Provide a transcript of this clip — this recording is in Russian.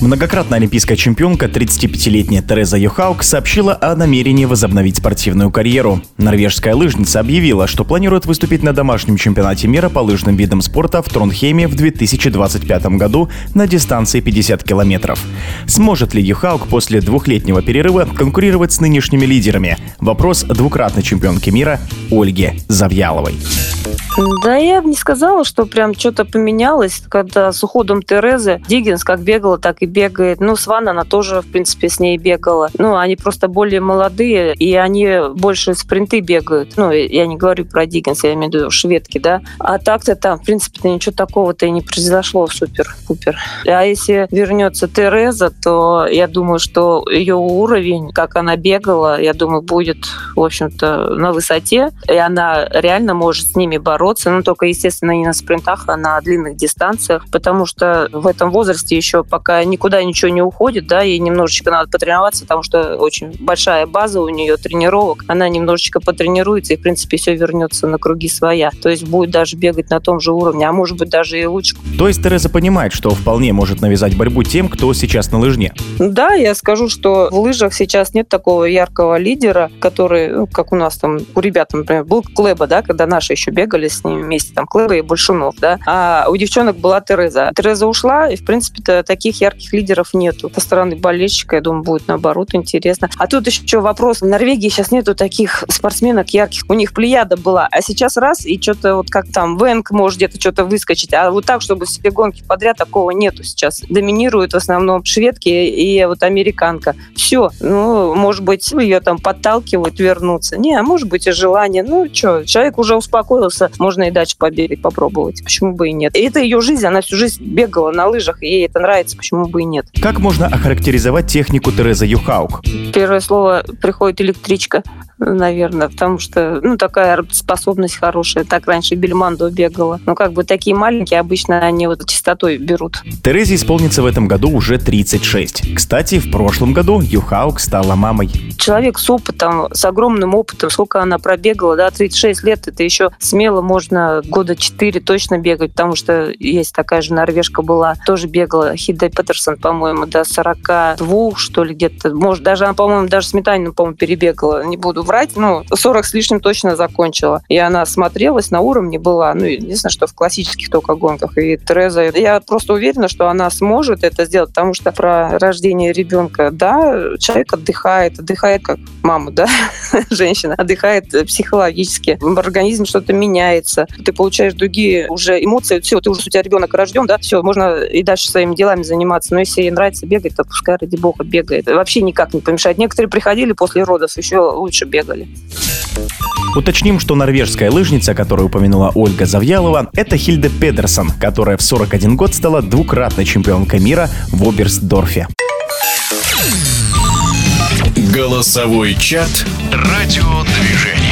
Многократная олимпийская чемпионка, 35-летняя Тереза Юхаук, сообщила о намерении возобновить спортивную карьеру. Норвежская лыжница объявила, что планирует выступить на домашнем чемпионате мира по лыжным видам спорта в Тронхейме в 2025 году на дистанции 50 километров. Сможет ли Юхаук после двухлетнего перерыва конкурировать с нынешними лидерами? Вопрос двукратной чемпионки мира Ольги Завьяловой. Да я бы не сказала, что прям что-то поменялось, когда с уходом Терезы Диггинс как бегала, так и бегает. Ну, Сван, она тоже, в принципе, с ней бегала. Ну, они просто более молодые, и они больше спринты бегают. Ну, я не говорю про Диггинс, я имею в виду шведки, да. А так-то там, в принципе, ничего такого-то и не произошло супер-пупер. А если вернется Тереза, то я думаю, что ее уровень, как она бегала, я думаю, будет, в общем-то, на высоте, и она реально может с ними бороться ну, только, естественно, не на спринтах, а на длинных дистанциях, потому что в этом возрасте еще пока никуда ничего не уходит, да, ей немножечко надо потренироваться, потому что очень большая база у нее тренировок, она немножечко потренируется, и, в принципе, все вернется на круги своя. То есть будет даже бегать на том же уровне, а может быть даже и лучше. То есть Тереза понимает, что вполне может навязать борьбу тем, кто сейчас на лыжне? Да, я скажу, что в лыжах сейчас нет такого яркого лидера, который, ну, как у нас там, у ребят, например, был Клеба, да, когда наши еще бегали с ними вместе, там, Клэба и Большунов, да, а у девчонок была Тереза. Тереза ушла, и, в принципе-то, таких ярких лидеров нету. Со стороны болельщика, я думаю, будет, наоборот, интересно. А тут еще вопрос. В Норвегии сейчас нету таких спортсменок ярких. У них плеяда была, а сейчас раз, и что-то вот как там, Венк может где-то что-то выскочить, а вот так, чтобы все гонки подряд, такого нету сейчас. Доминируют в основном шведки и вот американка. Все. Ну, может быть, ее там подталкивают вернуться. Не, а может быть и желание. Ну, что, человек уже успокоился, можно и дальше побегать, попробовать. Почему бы и нет? И это ее жизнь, она всю жизнь бегала на лыжах, и ей это нравится, почему бы и нет. Как можно охарактеризовать технику Терезы Юхаук? Первое слово приходит электричка наверное, потому что, ну, такая способность хорошая. Так раньше Бельмандо бегала. Но как бы такие маленькие обычно они вот чистотой берут. Терезе исполнится в этом году уже 36. Кстати, в прошлом году Юхаук стала мамой. Человек с опытом, с огромным опытом, сколько она пробегала, да, 36 лет, это еще смело можно года 4 точно бегать, потому что есть такая же норвежка была, тоже бегала, Хида Петерсон, по-моему, до 42, что ли, где-то. Может, даже она, по-моему, даже Сметанину, по-моему, перебегала. Не буду врать, ну, 40 с лишним точно закончила. И она смотрелась, на уровне была, ну, единственное, что в классических только гонках. И Тереза, я просто уверена, что она сможет это сделать, потому что про рождение ребенка, да, человек отдыхает, отдыхает как мама, да, женщина, отдыхает психологически, в организме что-то меняется, ты получаешь другие уже эмоции, все, ты уже у тебя ребенок рожден, да, все, можно и дальше своими делами заниматься, но если ей нравится бегать, то пускай, ради бога, бегает. Вообще никак не помешает. Некоторые приходили после родов, еще лучше бегали. Уточним, что норвежская лыжница, которую упомянула Ольга Завьялова, это Хильда Педерсон, которая в 41 год стала двукратной чемпионкой мира в Оберсдорфе. Голосовой чат «Радиодвижение».